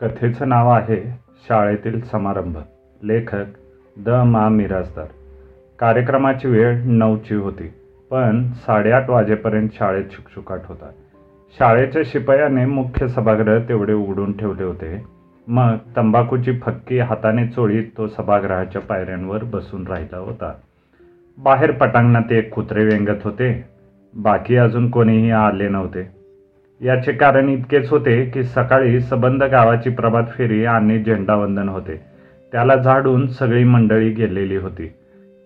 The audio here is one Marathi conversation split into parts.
कथेचं नाव आहे शाळेतील समारंभ. लेखक द. मा. मिराजदार कार्यक्रमाची वेळ नऊची होती पण साडेआठ वाजेपर्यंत शाळेत शुकशुकाट होता. शाळेच्या शिपायाने मुख्य सभागृह तेवढे उघडून ठेवले होते. मग तंबाखूची फक्की हाताने चोळीत तो सभागृहाच्या पायऱ्यांवर बसून राहिला होता. बाहेर पटांगणात एक कुत्रे वेंगत होते. बाकी अजून कोणीही आले नव्हते. याचे कारण इतकेच होते की सकाळी सबंध गावाची प्रभात फेरी आणि झेंडावंदन होते. त्याला झाडून सगळी मंडळी गेलेली होती.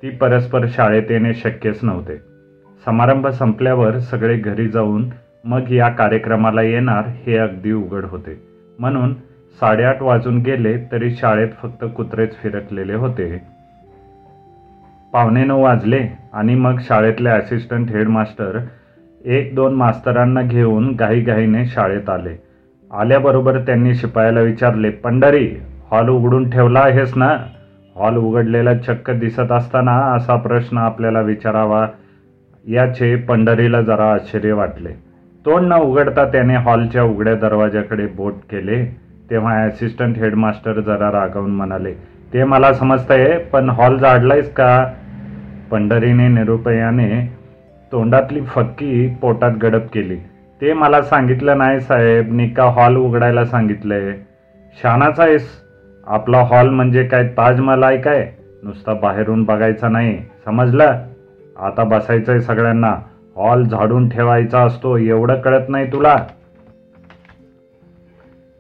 ती परस्पर शाळेत येणे शक्यच नव्हते. समारंभ संपल्यावर सगळे घरी जाऊन मग या कार्यक्रमाला येणार हे अगदी उघड होते. म्हणून साडेआठ वाजून गेले तरी शाळेत फक्त कुत्रेच फिरकलेले होते. पावणे नऊ वाजले आणि मग शाळेतले असिस्टंट हेडमास्टर एक दोन मास्तरांना घेऊन घाईघाईने शाळेत आले. आल्याबरोबर त्यांनी शिपायाला विचारले पंढरी हॉल उघडून ठेवला आहेस ना? हॉल उघडलेला चक्क दिसत असताना असा प्रश्न आपल्याला विचारावा याचे पंढरीला जरा आश्चर्य वाटले. तोंड न उघडता त्याने हॉलच्या उघड्या दरवाजाकडे बोट केले. तेव्हा ॲसिस्टंट हेडमास्टर जरा रागावून म्हणाले ते मला समजतंय पण हॉल जाडलायस का? पंढरीने निरुपयाने तोंडातली फक्की पोटात गडप केली. ते मला सांगितलं नाही साहेब निका हॉल उघडायला सांगितलंय? शानाच आहेस. आपला हॉल म्हणजे काय ताजमहल आहे काय? नुसता बाहेरून बघायचा नाही. समजलं? आता बसायचंय सगळ्यांना. हॉल झाडून ठेवायचा असतो एवढं कळत नाही तुला?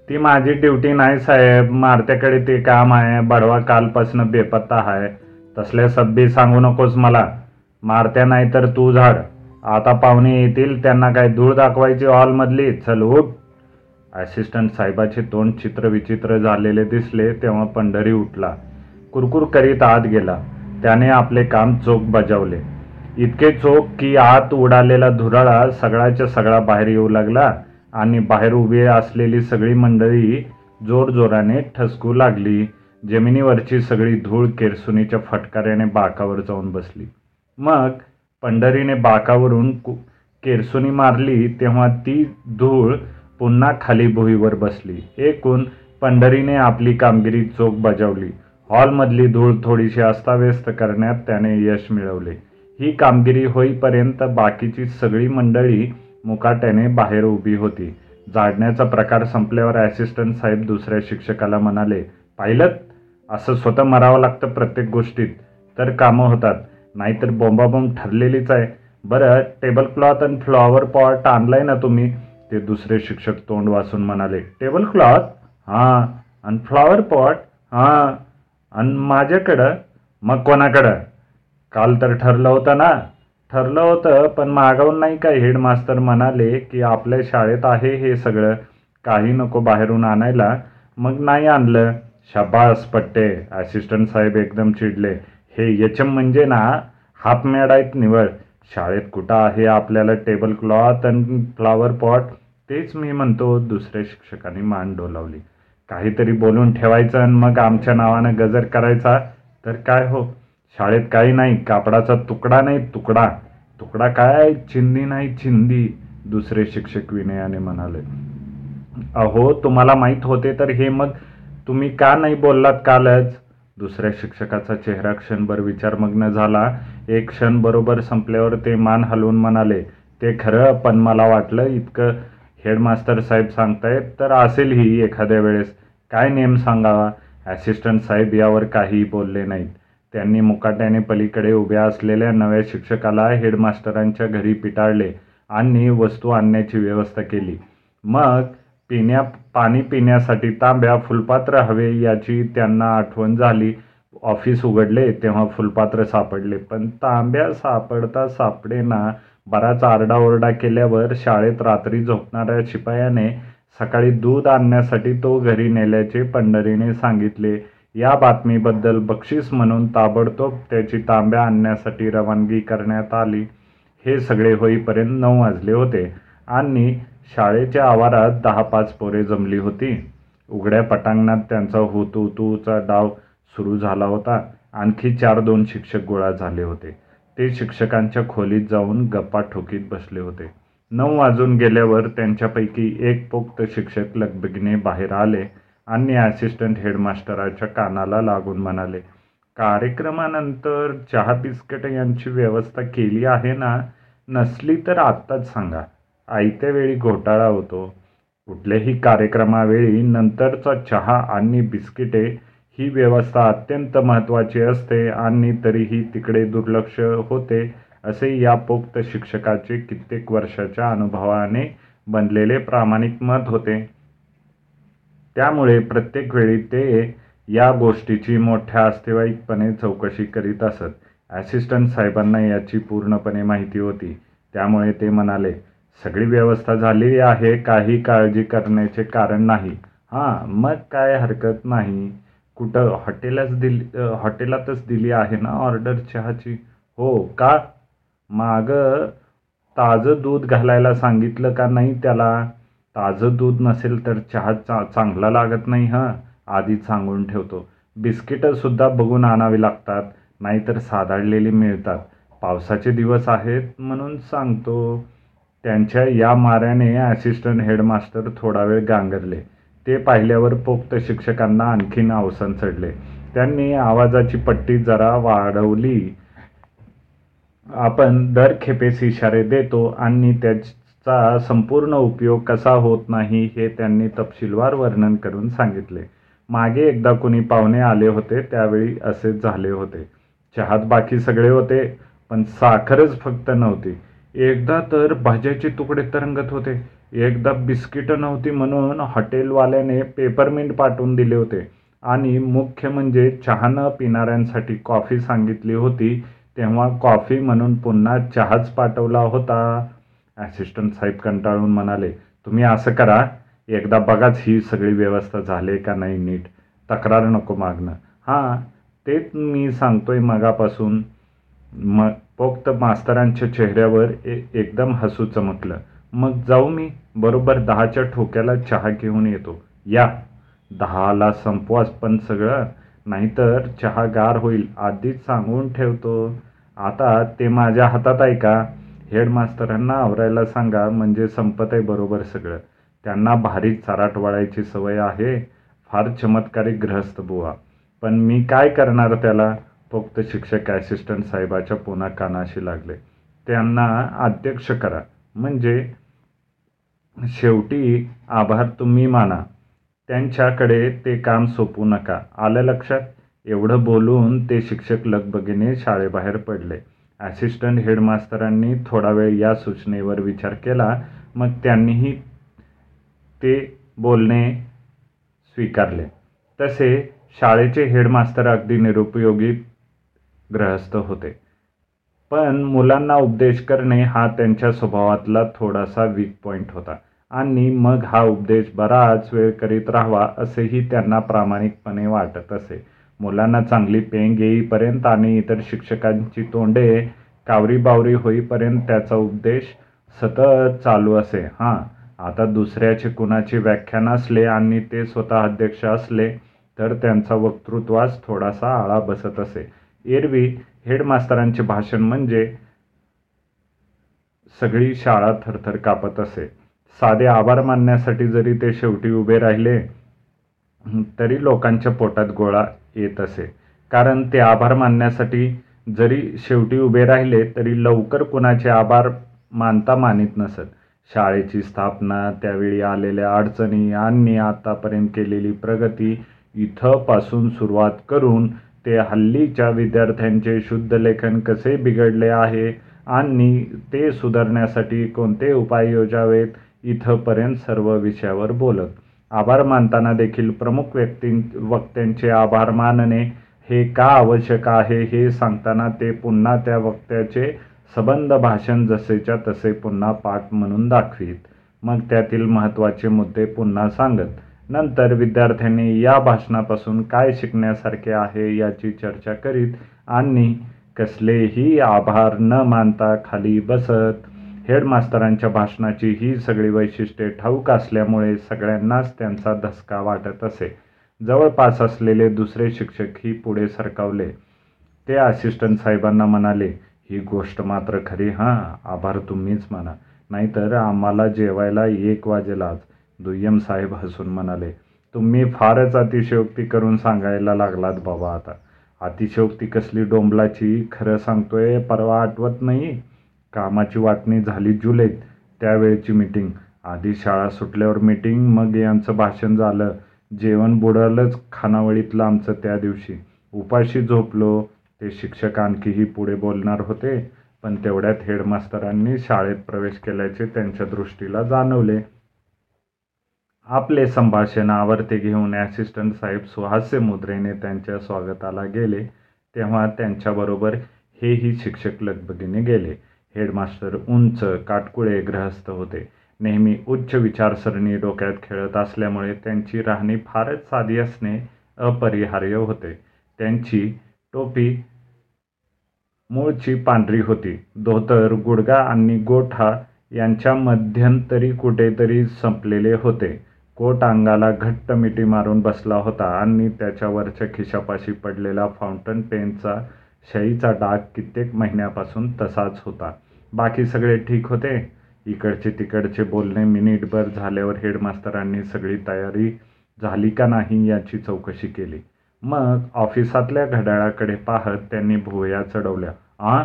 ती माझी ड्युटी नाही साहेब. मारत्याकडे ते काम आहे. बडवा कालपासनं बेपत्ता आहे. तसल्या सब्बी सांगू नकोस मला. मारत्या नाही तर तू झाड. आता पाहुणे येतील त्यांना काय धूळ दाखवायची हॉलमधली? चल उठ. असिस्टंट साहेबाचे तोंड चित्रविचित्र झालेले दिसले तेव्हा पंढरी उठला. कुरकुर करीत आत गेला. त्याने आपले काम चोख बजावले. इतके चोख की आत उडालेला धुराळा सगळ्याच्या सगळा बाहेर येऊ लागला आणि बाहेर उभी असलेली सगळी मंडळी जोरजोराने ठसकू लागली. जमिनीवरची सगळी धूळ केरसुनीच्या फटकाऱ्याने बाकावर जाऊन बसली. मग पंढरीने बाकावरून केरसुनी मारली तेव्हा ती धूळ पुन्हा खाली भुईवर बसली. एकूण पंढरीने आपली कामगिरी चोख बजावली. हॉलमधली धूळ थोडीशी अस्ताव्यस्त करण्यात त्याने यश मिळवले. ही कामगिरी होईपर्यंत बाकीची सगळी मंडळी मुकाट्याने बाहेर उभी होती. जाडण्याचा प्रकार संपल्यावर ॲसिस्टंट साहेब दुसऱ्या शिक्षकाला म्हणाले पाहिलं असं स्वतः मरावं लागतं प्रत्येक गोष्टीत. तर कामं होतात. नाहीतर बोंबाबोंब ठरलेलीच आहे. बरं टेबल क्लॉथ आणि फ्लॉवर पॉट आणलाय ना तुम्ही? ते दुसरे शिक्षक तोंड वाचून म्हणाले टेबल क्लॉथ हां. आणि फ्लॉवर पॉट हां. आणि माझ्याकडं? मग कोणाकडं? काल तर ठरलं होतं ना. ठरलं होतं पण मागवून नाही काय हेडमास्तर म्हणाले की आपल्या शाळेत आहे हे सगळं. काही नको बाहेरून आणायला. मग नाही आणलं. शाबास पट्टे. असिस्टंट साहेब एकदम चिडले. हे यचम म्हणजे ना हाफ मॅड आहेत निवळ शाळेत कुठं आहे आपल्याला टेबल क्लॉथ आणि फ्लावर पॉट? तेच मी म्हणतो दुसऱ्या शिक्षकांनी मान डोलावली. काहीतरी बोलून ठेवायचं आणि मग आमच्या नावानं गजर करायचा? तर काय हो? शाळेत काही नाही कापडाचा तुकडा नाही तुकडा. तुकडा काय? चिंदी नाही चिंदी दुसरे शिक्षक विनयाने म्हणाले. अहो तुम्हाला माहीत होते तर हे मग तुम्ही का नाही बोललात कालच? दुसऱ्या शिक्षकाचा चेहरा क्षणभर विचारमग्न झाला. एक क्षण बरोबर संपल्यावर ते मान हलवून म्हणाले ते खरं पण मला वाटलं इतकं हेडमास्टर साहेब सांगतायत तर असेल ही एखाद्या वेळेस. काय नेम सांगावा? ॲसिस्टंट साहेब यावर काहीही बोलले नाहीत. त्यांनी मुकाट्याने पलीकडे उभ्या असलेल्या नव्या शिक्षकाला हेडमास्टरांच्या घरी पिटाळले आणि वस्तू आणण्याची व्यवस्था केली. मग पिण्या पाणी पिण्यासाठी तांब्या फुलपात्र हवे याची त्यांना आठवण झाली. ऑफिस उघडले तेव्हा फुलपात्र सापडले. पण तांब्या सापडता सापडेना बराच आरडाओरडा केल्यावर शाळेत रात्री झोपणाऱ्या शिपायाने सकाळी दूध आणण्यासाठी तो घरी नेल्याचे पंढरीने सांगितले. या बातमीबद्दल बक्षीस म्हणून ताबडतोब त्याची तांब्या आणण्यासाठी रवानगी करण्यात आली. हे सगळे होईपर्यंत नऊ वाजले होते. आणि शाळेच्या आवारात दहा पाच पोरे जमली होती. उघड्या पटांगणात त्यांचा हुतूचा डाव सुरू झाला होता. आणखी चार दोन शिक्षक गोळा झाले होते. ते शिक्षकांच्या खोलीत जाऊन गप्पा ठोकीत बसले होते. नऊ वाजून गेल्यावर त्यांच्यापैकी एक पोक्त शिक्षक लगबगीने बाहेर आले आणि असिस्टंट हेडमास्टराच्या कानाला लागून म्हणाले कार्यक्रमानंतर चहा बिस्किट यांची व्यवस्था केली आहे ना? नसली तर आत्ताच सांगा. आयत्या वेळी घोटाळा होतो. कुठल्याही कार्यक्रमावेळी नंतरचा चहा आणि बिस्किटे ही व्यवस्था अत्यंत महत्त्वाची असते आणि तरीही तिकडे दुर्लक्ष होते असे या पोक्त शिक्षकाचे कित्येक वर्षाच्या अनुभवाने बनलेले प्रामाणिक मत होते. त्यामुळे प्रत्येक वेळी ते या गोष्टीची मोठ्या अस्तेवाईकपणे चौकशी करीत असत. ॲसिस्टंट साहेबांना याची पूर्णपणे माहिती होती. त्यामुळे ते म्हणाले सगळी व्यवस्था झालेली आहे काही काळजी करण्याचे कारण नाही. हां मग काय हरकत नाही. कुठं हॉटेलच दिली हॉटेलातच दिली आहे ना ऑर्डर चहाची? हो का? मागं ताजं दूध घालायला सांगितलं का नाही त्याला? ताजं दूध नसेल तर चहा चा चांगला लागत नाही हां आधीच सांगून ठेवतो. बिस्किटंसुद्धा बघून आणावी लागतात नाहीतर साधाडलेली मिळतात. पावसाचे दिवस आहेत म्हणून सांगतो. त्यांच्या या माऱ्याने असिस्टंट हेडमास्टर थोडा वेळ गांगरले. ते पाहिल्यावर पोक्त शिक्षकांना आणखीन अवसान चढले. त्यांनी आवाजाची पट्टी जरा वाढवली. आपण दर खेपेस इशारे देतो आणि त्याचा संपूर्ण उपयोग कसा होत नाही हे त्यांनी तपशीलवार वर्णन करून सांगितले. मागे एकदा कोणी पाहुणे आले होते त्यावेळी असे झाले होते. चहात बाकी सगळे होते पण साखरच फक्त नव्हती. एकदा तर भाज्याचे तुकडे तरंगत होते. एकदा बिस्किटं नव्हती म्हणून हॉटेलवाल्याने पेपरमिंट पाठवून दिले होते. आणि मुख्य म्हणजे चहा न पिणाऱ्यांसाठी कॉफी सांगितली होती. तेव्हा कॉफी म्हणून पुन्हा चहाच पाठवला होता. ॲसिस्टंट साहेब कंटाळून म्हणाले तुम्ही असं करा. एकदा बघाच ही सगळी व्यवस्था झाली का नाही नीट. तक्रार नको मागणं. हां तेच मी सांगतोय मगापासून. मग पोक्त मास्तरांच्या चेहऱ्यावर ए एकदम हसू चमकलं. मग जाऊ मी बरोबर दहाच्या ठोक्याला चहा घेऊन येतो. या. दहाला संपवाच पण सगळं नाहीतर चहा गार होईल आधीच सांगून ठेवतो. आता ते माझ्या हातात आहे का? हेडमास्तरांना आवरायला सांगा म्हणजे संपत आहे बरोबर सगळं. त्यांना भारी चाराट वाळायची सवय आहे फार चमत्कारिक ग्रहस्थ बुवा. पण मी काय करणार त्याला? फक्त शिक्षक ॲसिस्टंट साहेबाच्या पुन्हा कानाशी लागले. त्यांना अध्यक्ष करा. म्हणजे शेवटी आभार तुम्ही माना. त्यांच्याकडे ते काम सोपू नका. आलं लक्षात? एवढं बोलून ते शिक्षक लगबगीने शाळेबाहेर पडले. ॲसिस्टंट हेडमास्तरांनी थोडा वेळ या सूचनेवर विचार केला. मग त्यांनीही ते बोलणे स्वीकारले. तसे शाळेचे हेडमास्तर अगदी निरुपयोगी ग्रहस्थ होते. पण मुलांना उपदेश करणे हा त्यांच्या स्वभावातला थोडासा वीक पॉईंट होता आणि मग हा उपदेश बराच वेळ करीत राहावा असेही त्यांना प्रामाणिकपणे वाटत असे. मुलांना चांगली पेंग येईपर्यंत आणि इतर शिक्षकांची तोंडे कावरी बावरी होईपर्यंत त्याचा उपदेश सतत चालू असे. हां आता दुसऱ्याचे कुणाचे व्याख्यान असले आणि ते स्वतः अध्यक्ष असले तर त्यांचा वक्तृत्वास थोडासा आळा बसत असे. एरवी हेडमास्तरांचे भाषण म्हणजे सगळी शाळा थरथर कापत असे. साधे आभार मानण्यासाठी जरी ते शेवटी उभे राहिले तरी लोकांच्या पोटात गोळा येत असे. कारण ते आभार मानण्यासाठी जरी शेवटी उभे राहिले तरी लवकर कुणाचे आभार मानता मानित नसत. शाळेची स्थापना त्यावेळी आलेल्या अडचणी आणि आतापर्यंत केलेली प्रगती इथंपासून सुरुवात करून ते हल्लीच्या विद्यार्थ्यांचे शुद्ध लेखन कसे बिघडले आहे आणि ते सुधारण्यासाठी कोणते उपाय योजावेत इथंपर्यंत सर्व विषयावर बोलत. आभार मानताना देखील प्रमुख व्यक्ती वक्त्यांचे आभार मानणे हे का आवश्यक आहे हे सांगताना ते पुन्हा त्या वक्त्याचे सबंध भाषण जसेच्या तसे पुन्हा पाठ म्हणून दाखवीत. मग त्यातील महत्त्वाचे मुद्दे पुन्हा सांगत. नंतर विद्यार्थ्यांनी या भाषणापासून काय शिकण्यासारखे आहे याची चर्चा करीत आणि कसलेही आभार न मानता खाली बसत. हेडमास्तरांच्या भाषणाची ही सगळी वैशिष्ट्ये ठाऊक असल्यामुळे सगळ्यांनाच त्यांचा धसका वाटत असे. जवळपास असलेले दुसरे शिक्षकही पुढे सरकावले. ते असिस्टंट साहेबांना म्हणाले ही गोष्ट मात्र खरी हां आभार तुम्हीच म्हणा नाहीतर आम्हाला जेवायला एक वाजेल आज दुय्यम साहेब हसून म्हणाले तुम्ही फारच अतिशयोक्ती करून सांगायला लागलात बाबा आता. अतिशयोक्ती कसली डोंबलाची खरं सांगतोय परवा आठवत नाही? कामाची वाटणी झाली जुलैत त्यावेळची मीटिंग. आधी शाळा सुटल्यावर मीटिंग मग यांचं भाषण झालं. जेवण बुडालंच खानावळीतलं आमचं त्या दिवशी. उपाशी झोपलो ते शिक्षक आणखीही पुढे बोलणार होते पण तेवढ्यात हेडमास्तरांनी शाळेत प्रवेश केल्याचे त्यांच्या दृष्टीला जाणवले. आपले संभाषण आवर्ते घेऊन ॲसिस्टंट साहेब सुहास्य मुद्रेने त्यांच्या स्वागताला गेले. तेव्हा त्यांच्याबरोबर हेही शिक्षक लगबगीने गेले. हेडमास्टर उंच काटकुळे ग्रहस्थ होते. नेहमी उच्च विचारसरणी डोक्यात खेळत असल्यामुळे त्यांची राहणी फारच साधी असणे अपरिहार्य होते. त्यांची टोपी मूळची पांढरी होती. धोतर गुडगा आणि गोठा यांच्या मध्यंतरी कुठेतरी संपलेले होते. कोट अंगाला घट्ट मिठी मारून बसला होता आणि त्याच्यावरच्या खिशापाशी पडलेला फाउंटन पेनचा शाईचा डाग कित्येक महिन्यापासून तसाच होता. बाकी सगळे ठीक होते? इकडचे तिकडचे बोलणे मिनिटभर झाल्यावर हेडमास्तरांनी सगळी तयारी झाली का नाही याची चौकशी केली. मग ऑफिसातल्या घड्याळाकडे पाहत त्यांनी भुवया चढवल्या. आ?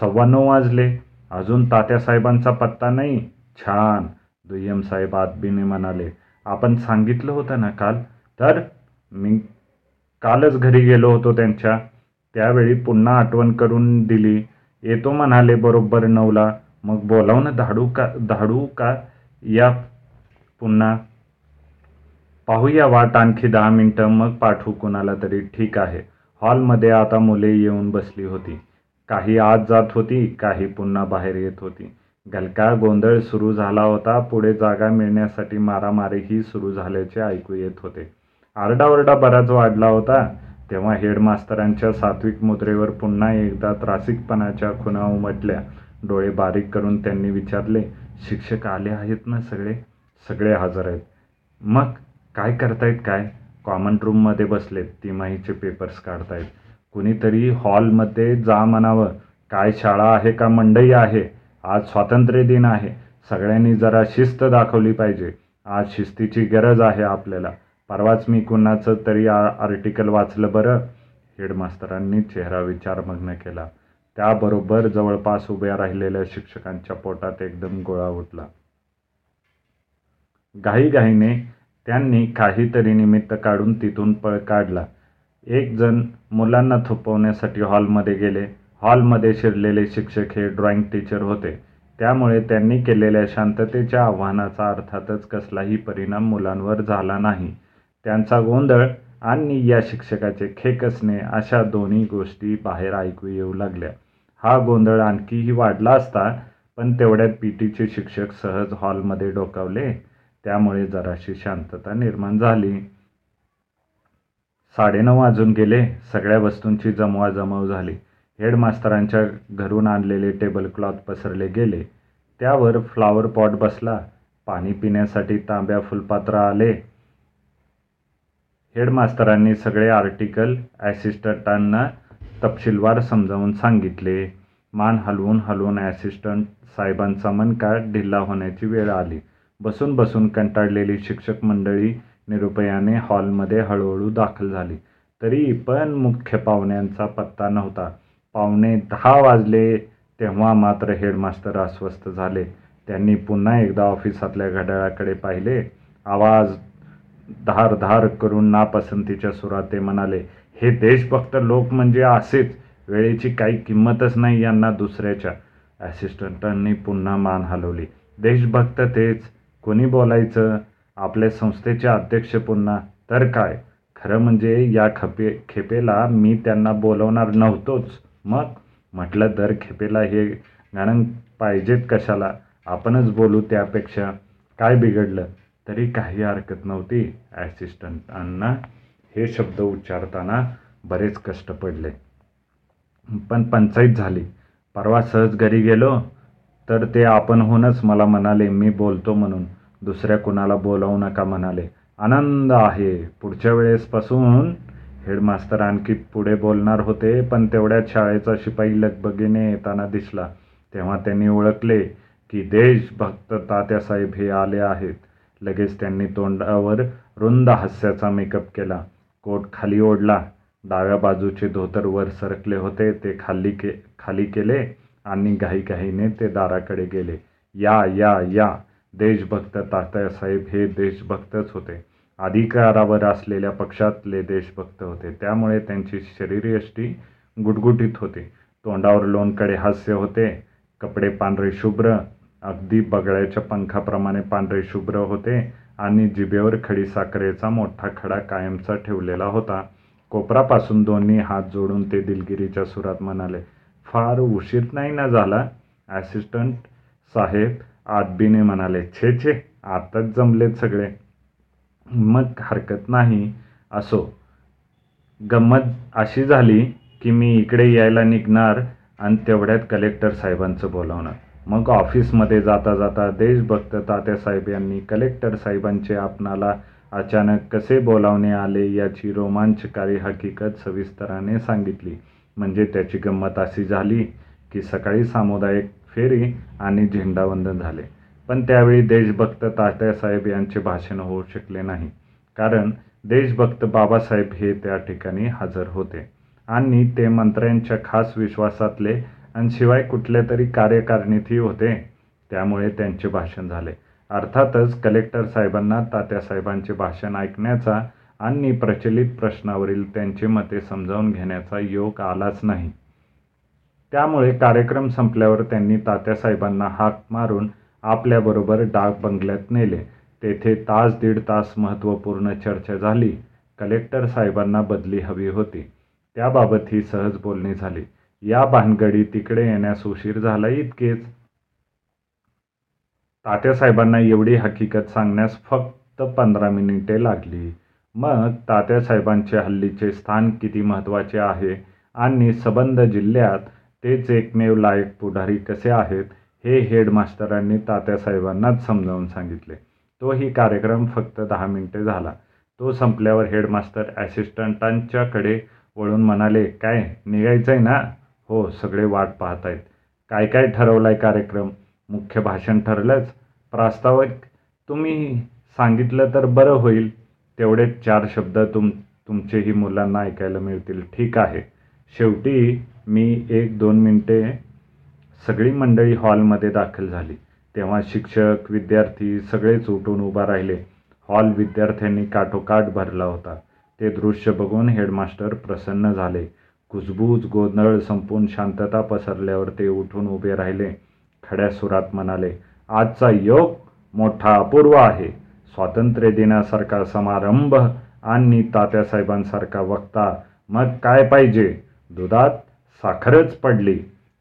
सव्वा नऊ वाजले. अजून तात्यासाहेबांचा पत्ता नाही? छान! दुय्यम साहेब आदबीने म्हणाले. आपण सांगितलं होतं ना काल? तर मी कालच घरी गेलो होतो त्यांच्या. त्यावेळी पुन्हा आठवण करून दिली. येतो म्हणाले बरोबर नऊला. मग बोलावणं धाडू का धाडू का या पुन्हा? पाहूया वाट आणखी दहा मिनटं मग पाठवू कुणाला तरी. ठीक आहे. हॉलमध्ये आता मुले येऊन बसली होती. काही आत जात होती काही पुन्हा बाहेर येत होती. गलका गोंधळ सुरू झाला होता. पुढे जागा मिळण्यासाठी मारामारीही सुरू झाल्याचे ऐकू येत होते. आरडाओरडा बराच वाढला होता. तेव्हा हेडमास्तरांच्या सात्विक मुद्रेवर पुन्हा एकदा त्रासिकपणाच्या खुणा उमटल्या. डोळे बारीक करून त्यांनी विचारले शिक्षक आले आहेत ना सगळे? सगळे हजर आहेत. मग काय करतायत काय? कॉमन रूममध्ये बसलेत. तिमाहीचे पेपर्स काढतायत. कुणीतरी हॉलमध्ये जा म्हणावं. काय शाळा आहे का? मंडई आहे. आज स्वातंत्र्य दिन आहे. सगळ्यांनी जरा शिस्त दाखवली पाहिजे. आज शिस्तीची गरज आहे आपल्याला. परवाच मी कुणाचं तरी आर्टिकल वाचलं बरं? हेडमास्तरांनी चेहरा विचारमग्न केला. त्याबरोबर जवळपास उभ्या राहिलेल्या शिक्षकांच्या पोटात एकदम गोळा उठला. घाईघाईने त्यांनी काहीतरी निमित्त काढून तिथून पळ काढला. एक जण मुलांना थोपवण्यासाठी हॉलमध्ये गेले. हॉलमध्ये शिरलेले शिक्षक हे ड्रॉइंग टीचर होते. त्यामुळे त्यांनी केलेल्या शांततेच्या आव्हानाचा अर्थातच कसलाही परिणाम मुलांवर झाला नाही. त्यांचा गोंधळ आणि या शिक्षकाचे खेकसणे अशा दोन्ही गोष्टी बाहेर ऐकू येऊ लागल्या. हा गोंधळ आणखीही वाढला असता पण तेवढ्यात पी टीचे शिक्षक सहज हॉलमध्ये डोकावले. त्यामुळे जराशी शांतता निर्माण झाली. साडेनऊ वाजून गेले. सगळ्या वस्तूंची जमवाजमव झाली. हेडमास्तरांच्या घरून आणलेले टेबल क्लॉथ पसरले गेले. त्यावर फ्लावर पॉट बसला. पाणी पिण्यासाठी तांब्या फुलपात्र आले. हेडमास्तरांनी सगळे आर्टिकल ॲसिस्टंटांना तपशीलवार समजावून सांगितले. मान हलवून हलवून ॲसिस्टंट साहेबांचा मनका ढिल्ला होण्याची वेळ आली. बसून बसून कंटाळलेली शिक्षक मंडळी निरुपयाने हॉलमध्ये हळूहळू दाखल झाली. तरी पण मुख्य पाहुण्यांचा पत्ता नव्हता. पावणे दहा वाजले तेव्हा मात्र हेडमास्टर अस्वस्थ झाले. त्यांनी पुन्हा एकदा ऑफिसातल्या घड्याळाकडे पाहिले. आवाज धार धार करून नापसंतीच्या सुरात ते म्हणाले हे देशभक्त लोक म्हणजे असेच. वेळेची काही किंमतच नाही यांना दुसऱ्याच्या. ॲसिस्टंटांनी पुन्हा मान हलवली. देशभक्त तेच. कोणी बोलायचं? आपल्या संस्थेचे अध्यक्ष पुन्हा. तर काय? खरं म्हणजे या खपे खेपेला मी त्यांना बोलवणार नव्हतोच. मग म्हटलं दर खेपेला हे गाणं पाहिजेत कशाला? आपणच बोलू त्यापेक्षा काय बिघडलं? तरी काही हरकत नव्हती. ॲसिस्टंटांना हे शब्द उच्चारताना बरेच कष्ट पडले. पण पंचायत झाली. परवा सहज घरी गेलो तर ते आपणहूनच मला म्हणाले मी बोलतो म्हणून. दुसऱ्या कुणाला बोलावू नका म्हणाले. आनंद आहे. पुढच्या वेळेसपासून हेडमास्तर आणखी पुढे बोलणार होते पण तेवढ्यात शाळेचा शिपाई लगबगीने येताना दिसला. तेव्हा त्यांनी ओळखले की देशभक्त तात्यासाहेब हे आले आहेत. लगेच त्यांनी तोंडावर रुंद हास्याचा मेकअप केला. कोट खाली ओढला. डाव्या बाजूचे धोतर वर सरकले होते. ते खाली के खाली केले आणि घाईघाईने ते दाराकडे गेले. या या या. देशभक्त तात्यासाहेब हे देशभक्तच होते. अधिकारावर असलेल्या पक्षातले देशभक्त होते. त्यामुळे त्यांची शरीरयष्टी गुटगुटीत होती. तोंडावर लोणकडे हास्य होते. कपडे पांढरे शुभ्र अगदी बगळ्याच्या पंखाप्रमाणे पांढरे शुभ्र होते आणि जिभेवर खडी साखरेचा मोठा खडा कायमचा ठेवलेला होता. कोपरापासून दोन्ही हात जोडून ते दिलगिरीच्या सुरात म्हणाले फार उशीर नाही ना झाला? ॲसिस्टंट साहेब आदबीने म्हणाले छे छे आताच जमलेत सगळे. मग हरकत नाही असो. गंमत अशी झाली की मी इकडे यायला निघणार आणि तेवढ्यात कलेक्टर साहेबांचं बोलावणार. मग ऑफिसमध्ये जाता जाता देशभक्त तात्यासाहेब यांनी कलेक्टर साहेबांचे आपणाला अचानक कसे बोलावणे आले याची रोमांचकारी हकीकत सविस्तराने सांगितली. म्हणजे त्याची गंमत अशी झाली की सकाळी सामुदायिक फेरी आणि झेंडावंदन झाले. पण त्यावेळी देशभक्त तात्यासाहेब यांचे भाषण होऊ शकले नाही. कारण देशभक्त बाबासाहेब हे त्या ठिकाणी हजर होते. आणि ते मंत्र्यांच्या खास विश्वासातले आणि शिवाय कुठल्या तरी कार्यकारिणीतही होते. त्यामुळे त्यांचे भाषण झाले. अर्थातच कलेक्टर साहेबांना तात्यासाहेबांचे भाषण ऐकण्याचा आणि प्रचलित प्रश्नावरील त्यांची मते समजावून घेण्याचा योग आलाच नाही. त्यामुळे कार्यक्रम संपल्यावर त्यांनी तात्यासाहेबांना हाक मारून आपल्याबरोबर डाक बंगल्यात नेले. तेथे तास दीड तास महत्त्वपूर्ण चर्चा झाली. कलेक्टर साहेबांना बदली हवी होती. त्याबाबत ही सहज बोलणी झाली. या भानगडी तिकडे येण्यास उशीर झाला इतकेच. तात्यासाहेबांना एवढी हकीकत सांगण्यास फक्त पंधरा मिनिटे लागली. मग तात्यासाहेबांचे हल्लीचे स्थान किती महत्त्वाचे आहे आणि सबंध जिल्ह्यात तेच एकमेव लायक पुढारी कसे आहेत हे हेडमास्टरांनी तात्यासाहेबांनाच समजावून सांगितले. तोही कार्यक्रम फक्त दहा मिनिटे झाला. तो संपल्यावर हेडमास्टर ॲसिस्टंटांच्याकडे वळून म्हणाले काय निघायचं आहे ना? हो सगळे वाट पाहत आहेत काय काय ठरवलं आहे कार्यक्रम? मुख्य भाषण ठरलंच. प्रास्ताविक तुम्ही सांगितलं तर बरं होईल. तेवढे चार शब्द तुम तुमचेही मुलांना ऐकायला मिळतील. ठीक आहे. शेवटी मी एक दोन मिनटे सगळी मंडळी हॉलमध्ये दाखल झाली. तेव्हा शिक्षक विद्यार्थी सगळेच उठून उभा राहिले. हॉल विद्यार्थ्यांनी काठोकाठ भरला होता. ते दृश्य बघून हेडमास्टर प्रसन्न झाले. कुजबूज गोंधळ संपून शांतता पसरल्यावर ते उठून उभे राहिले. खड्या सुरात म्हणाले आजचा योग मोठा अपूर्व आहे. स्वातंत्र्य दिनासारखा समारंभ आणि तात्यासाहेबांसारखा वक्ता मग काय पाहिजे? दुधात साखरच पडली.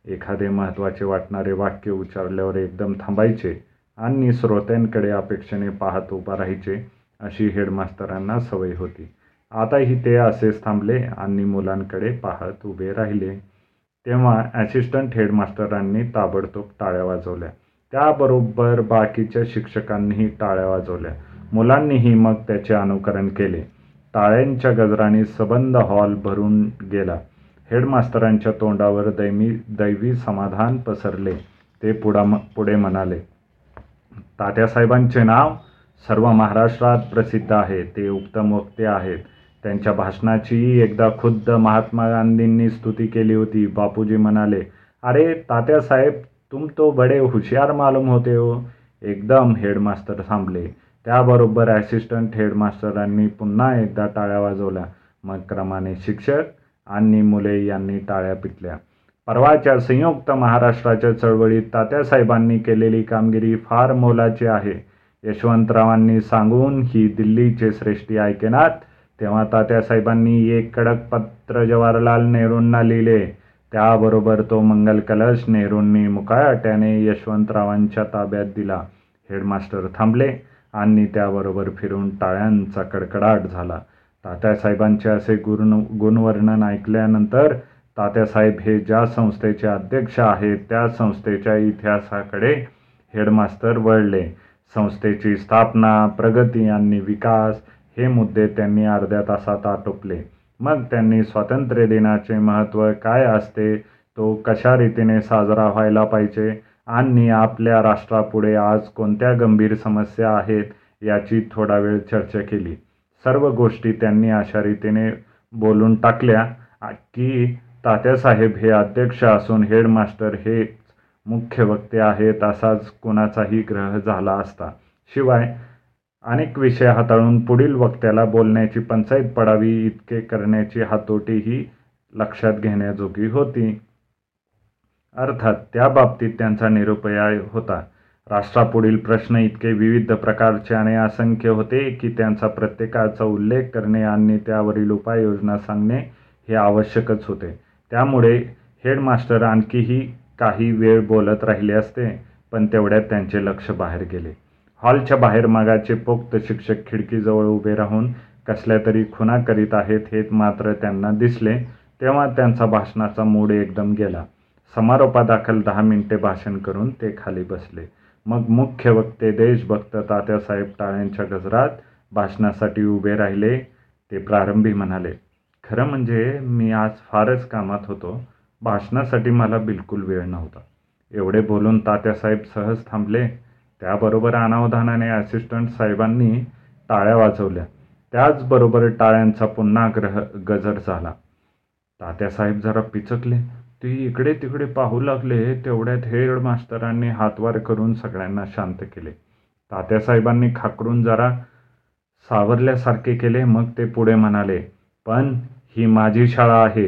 एखादे महत्त्वाचे वाटणारे वाक्य उच्चारल्यावर एकदम थांबायचे आणि श्रोत्यांकडे अपेक्षेने पाहत उभा राहायचे अशी हेडमास्तरांना सवय होती. आताही ते असेच थांबले आणि मुलांकडे पाहत उभे राहिले. तेव्हा ॲसिस्टंट हेडमास्टरांनी ताबडतोब टाळ्या वाजवल्या. त्याबरोबर बाकीच्या शिक्षकांनीही टाळ्या वाजवल्या. मुलांनीही मग त्याचे अनुकरण केले. टाळ्यांच्या गजराने सबंद हॉल भरून गेला. हेडमास्तरांच्या तोंडावर दैमी दैवी समाधान पसरले ते पुढा पुढे म्हणाले तात्यासाहेबांचे नाव सर्व महाराष्ट्रात प्रसिद्ध आहे ते उत्तम वक्ते आहेत. त्यांच्या भाषणाचीही एकदा खुद्द महात्मा गांधींनी स्तुती केली होती. बापूजी म्हणाले अरे तात्यासाहेब तुम तो बडे हुशियार मालूम होते हो. एकदम हेडमास्टर थांबले. त्याबरोबर ॲसिस्टंट हेडमास्टरांनी पुन्हा एकदा टाळ्या वाजवल्या. मग क्रमाने शिक्षक आणि मुले यांनी टाळ्या पिटल्या. परवाच्या संयुक्त महाराष्ट्राच्या चळवळीत तात्यासाहेबांनी केलेली कामगिरी फार मोलाची आहे. यशवंतरावांनी सांगून ही दिल्लीचे श्रेष्ठी ऐकेनात तेव्हा तात्यासाहेबांनी एक कडक पत्र जवाहरलाल नेहरूंना लिहिले. त्याबरोबर तो मंगल कलश नेहरूंनी मुकाट्याने यशवंतरावांच्या ताब्यात दिला. हेडमास्टर थांबले. आणि त्याबरोबर फिरून टाळ्यांचा कडकडाट झाला. तात्यासाहेबांचे असे गुण गुणवर्णन ऐकल्यानंतर तात्यासाहेब हे ज्या संस्थेचे अध्यक्ष आहेत त्या संस्थेच्या इतिहासाकडे हेडमास्तर वळले. संस्थेची स्थापना प्रगती आणि विकास हे मुद्दे त्यांनी अर्ध्या तासात आटोपले. मग त्यांनी स्वातंत्र्य दिनाचे महत्त्व काय असते? तो कशा रीतीने साजरा व्हायला पाहिजे? आणि आपल्या राष्ट्रापुढे आज कोणत्या गंभीर समस्या आहेत? याची थोडा वेळ चर्चा केली. सर्व गोष्टी त्यांनी अशा रीतीने बोलून टाकल्या की तात्यासाहेब हे अध्यक्ष असून हेडमास्टर हेच मुख्य वक्ते आहेत असाच कुणाचाही ग्रह झाला असता. शिवाय अनेक विषय हाताळून पुढील वक्त्याला बोलण्याची पंचायत पडावी इतके करण्याची हातोटीही लक्षात घेण्याजोगी होती. अर्थात त्या बाबतीत त्यांचा निरुपयाय होता. राष्ट्रापुढील प्रश्न इतके विविध प्रकारचे आणि असंख्य होते की त्यांचा प्रत्येकाचा उल्लेख करणे आणि त्यावरील उपाययोजना सांगणे हे आवश्यकच होते. त्यामुळे हेडमास्टर आणखीही काही वेळ बोलत राहिले असते पण तेवढ्यात त्यांचे लक्ष बाहेर गेले. हॉलच्या बाहेर मागाचे पोक्त शिक्षक खिडकीजवळ उभे राहून कसल्या तरी खुना करीत आहेत हे मात्र त्यांना दिसले तेव्हा त्यांचा भाषणाचा मूड एकदम गेला. समारोपादाखल दहा मिनिटे भाषण करून ते खाली बसले. मग मुख्य वक्ते देशभक्त तात्यासाहेब टाळ्यांच्या गजरात भाषणासाठी उभे राहिले. ते प्रारंभी म्हणाले खरं म्हणजे मी आज फारच कामात होतो. भाषणासाठी मला बिलकुल वेळ नव्हता. एवढे बोलून तात्यासाहेब सहज थांबले. त्याबरोबर अनावधानाने असिस्टंट साहेबांनी टाळ्या वाजवल्या. त्याचबरोबर टाळ्यांचा पुन्हा ग्रह गजर झाला. तात्यासाहेब जरा पिचकले. ती इकडे तिकडे पाहू लागले तेवढ्यात हेड मास्तरांनी हातवार करून सगळ्यांना शांत केले. तात्यासाहेबांनी खाकरून जरा सावरल्यासारखे केले मग ते पुढे म्हणाले पण ही माझी शाळा आहे.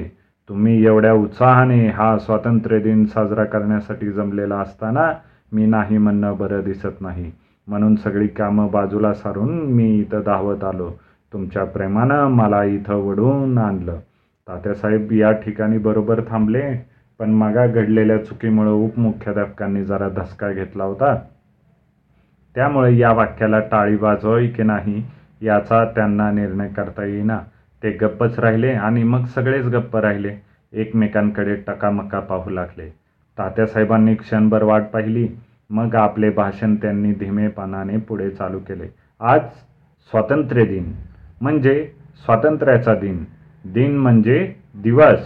तुम्ही एवढ्या उत्साहाने हा स्वातंत्र्य दिन साजरा करण्यासाठी जमलेला असताना मी नाही म्हणणं बरं दिसत नाही. म्हणून सगळी कामं बाजूला सारून मी इथं धावत आलो. तुमच्या प्रेमानं मला इथं वडून आणलं. तात्यासाहेब या ठिकाणी बरोबर थांबले पण मागा घडलेल्या चुकीमुळं उपमुख्याध्यापकांनी जरा धसका घेतला होता. त्यामुळे या वाक्याला टाळी वाजवावी की नाही याचा त्यांना निर्णय करता येईना. ते गप्पच राहिले आणि मग सगळेच गप्प राहिले. एकमेकांकडे टकामका पाहू लागले. तात्यासाहेबांनी क्षणभर वाट पाहिली. मग आपले भाषण त्यांनी धीमेपणाने पुढे चालू केले. आज स्वातंत्र्य दिन म्हणजे स्वातंत्र्याचा दिन. दिन म्हणजे दिवस.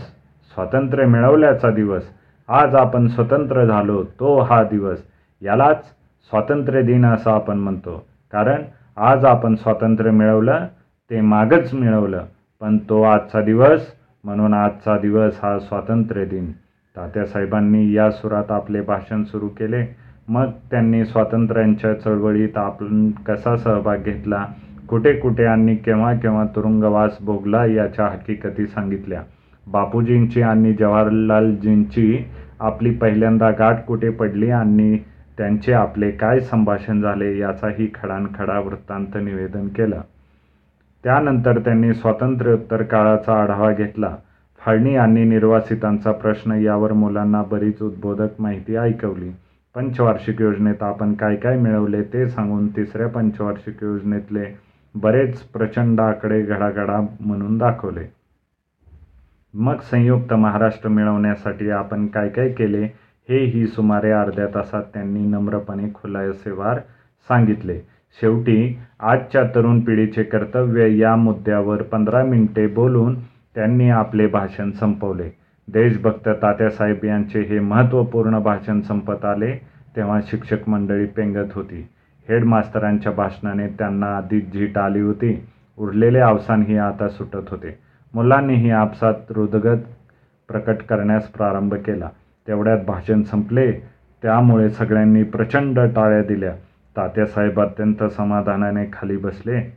स्वातंत्र्य मिळवल्याचा दिवस. आज आपण स्वतंत्र झालो तो हा दिवस. यालाच स्वातंत्र्य दिन असं आपण म्हणतो. कारण आज आपण स्वातंत्र्य मिळवलं ते मागच मिळवलं. पण तो आजचा दिवस म्हणून आजचा दिवस हा स्वातंत्र्य दिन. तात्यासाहेबांनी या सुरात आपले भाषण सुरू केले. मग त्यांनी स्वातंत्र्यांच्या चळवळीत आपण कसा सहभाग घेतला? कुठे कुठे आणि केव्हा केव्हा तुरुंगवास भोगला याच्या हकीकती सांगितल्या. बापूजींची आणि जवाहरलालजींची आपली पहिल्यांदा गाठ कुठे पडली आणि त्यांचे आपले काय संभाषण झाले याचाही खडानखडा वृत्तांत निवेदन केलं. त्यानंतर त्यांनी स्वातंत्र्योत्तर काळाचा आढावा घेतला. फाळणी आणि निर्वासितांचा प्रश्न यावर मुलांना बरीच उद्बोधक माहिती ऐकवली. पंचवार्षिक योजनेत आपण काय काय मिळवले ते सांगून तिसऱ्या पंचवार्षिक योजनेतले बरेच प्रचंड आकडे घडाघडा म्हणून दाखवले. मग संयुक्त महाराष्ट्र मिळवण्यासाठी आपण काय काय केले हे ही सुमारे अर्ध्या तासात त्यांनी नम्रपणे खुलासेवार सांगितले. शेवटी आजच्या तरुण पिढीचे कर्तव्य या मुद्द्यावर पंधरा मिनिटे बोलून त्यांनी आपले भाषण संपवले. देशभक्त तात्यासाहेब यांचे हे महत्त्वपूर्ण भाषण संपत आले तेव्हा शिक्षक मंडळी पेंगत होती. हेडमास्तरांच्या भाषणाने त्यांना आधीच झीट आली होती. उरलेले अवसानही आता सुटत होते. मुलांनीही आपसात हृदगत प्रकट करण्यास प्रारंभ केला. तेवढ्यात भाषण संपले. त्यामुळे सगळ्यांनी प्रचंड टाळ्या दिल्या. तात्यासाहेब अत्यंत समाधानाने खाली बसले.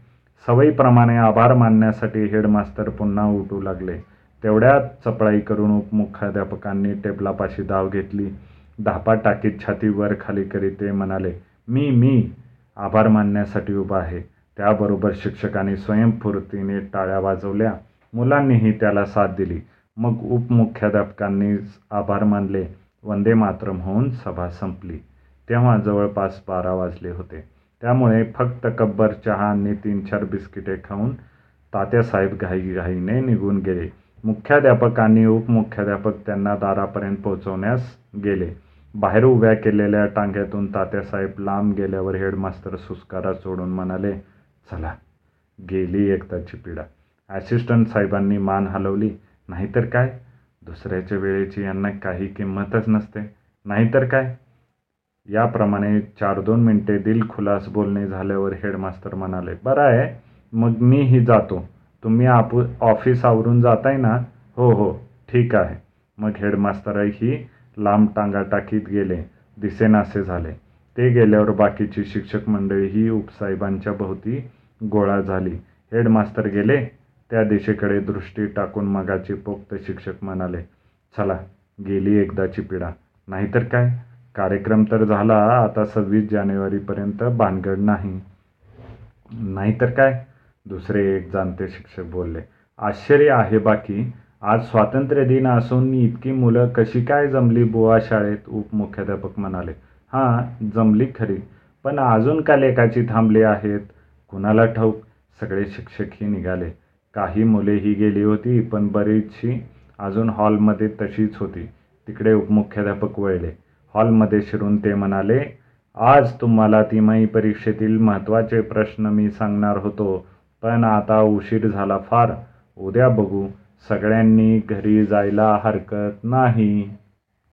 सवयीप्रमाणे आभार मानण्यासाठी हेडमास्तर पुन्हा उठू लागले. तेवढ्यात चपळाई करून उपमुख्याध्यापकांनी टेबलापाशी धाव घेतली. धापा टाकीत छाती वर खाली करीत ते म्हणाले मी मी आभार मानण्यासाठी उभा आहे. त्याबरोबर शिक्षकांनी स्वयंफूर्तीने टाळ्या वाजवल्या. मुलांनीही त्याला साथ दिली. मग उपमुख्याध्यापकांनी आभार मानले. वंदे मातरम होऊन सभा संपली. तेव्हा जवळपास बारा वाजले होते. त्यामुळे फक्त कब्बर चहा आणि तीन चार बिस्किटे खाऊन तात्यासाहेब घाईघाईने निघून गेले. मुख्याध्यापक आणि उपमुख्याध्यापक त्यांना दारापर्यंत पोहोचवण्यास गेले. बाहेर उभ्या केलेल्या टांग्यातून तात्यासाहेब लांब गेल्यावर हेडमास्तर सुस्कारा सोडून म्हणाले चला गेली एकदाची पिढा ॲसिस्टंट साहेबांनी मान हलवली. नाहीतर काय? दुसऱ्याच्या वेळेची यांना काही किंमतच नसते. नाहीतर काय? याप्रमाणे चार दोन मिनिटे दिलखुलास बोलणे झाल्यावर हेडमास्तर म्हणाले बरं आहे. मग मीही जातो. तुम्ही आपू ऑफिस आवरून जाताय ना? हो हो. ठीक आहे. मग हेडमास्तरही लांब टांगा टाकीत गेले. दिसेनासे झाले. ते गेल्यावर बाकीची शिक्षक मंडळी ही उपसाहेबांच्या भोवती गोळा झाली. हेडमास्तर गेले. त्या दिशेकडे दृष्टी टाकून मगाचे पोक्त शिक्षक म्हणाले चला गेली एकदाची पिढा नाहीतर काय? कार्यक्रम तर झाला. आता सव्वीस जानेवारीपर्यंत भानगड नाही. नाहीतर काय? दुसरे एक जाणते शिक्षक बोलले आश्चर्य आहे बाकी. आज स्वातंत्र्य दिन असून इतकी मुलं कशी काय जमली बुवा शाळेत? उपमुख्याध्यापक म्हणाले. हां जमली खरी. पण अजून का लेखाची थांबली आहेत? कुणाला ठाऊक? सगळे शिक्षकही निघाले. काही मुलेही गेली होती पण बरीचशी अजून हॉलमध्ये तशीच होती. तिकडे उपमुख्याध्यापक वळले. हॉलमध्ये शिरून ते म्हणाले आज तुम्हाला तिमाही परीक्षेतील महत्त्वाचे प्रश्न मी सांगणार होतो पण आता उशीर झाला फार. उद्या बघू. सगळ्यांनी घरी जायला हरकत नाही.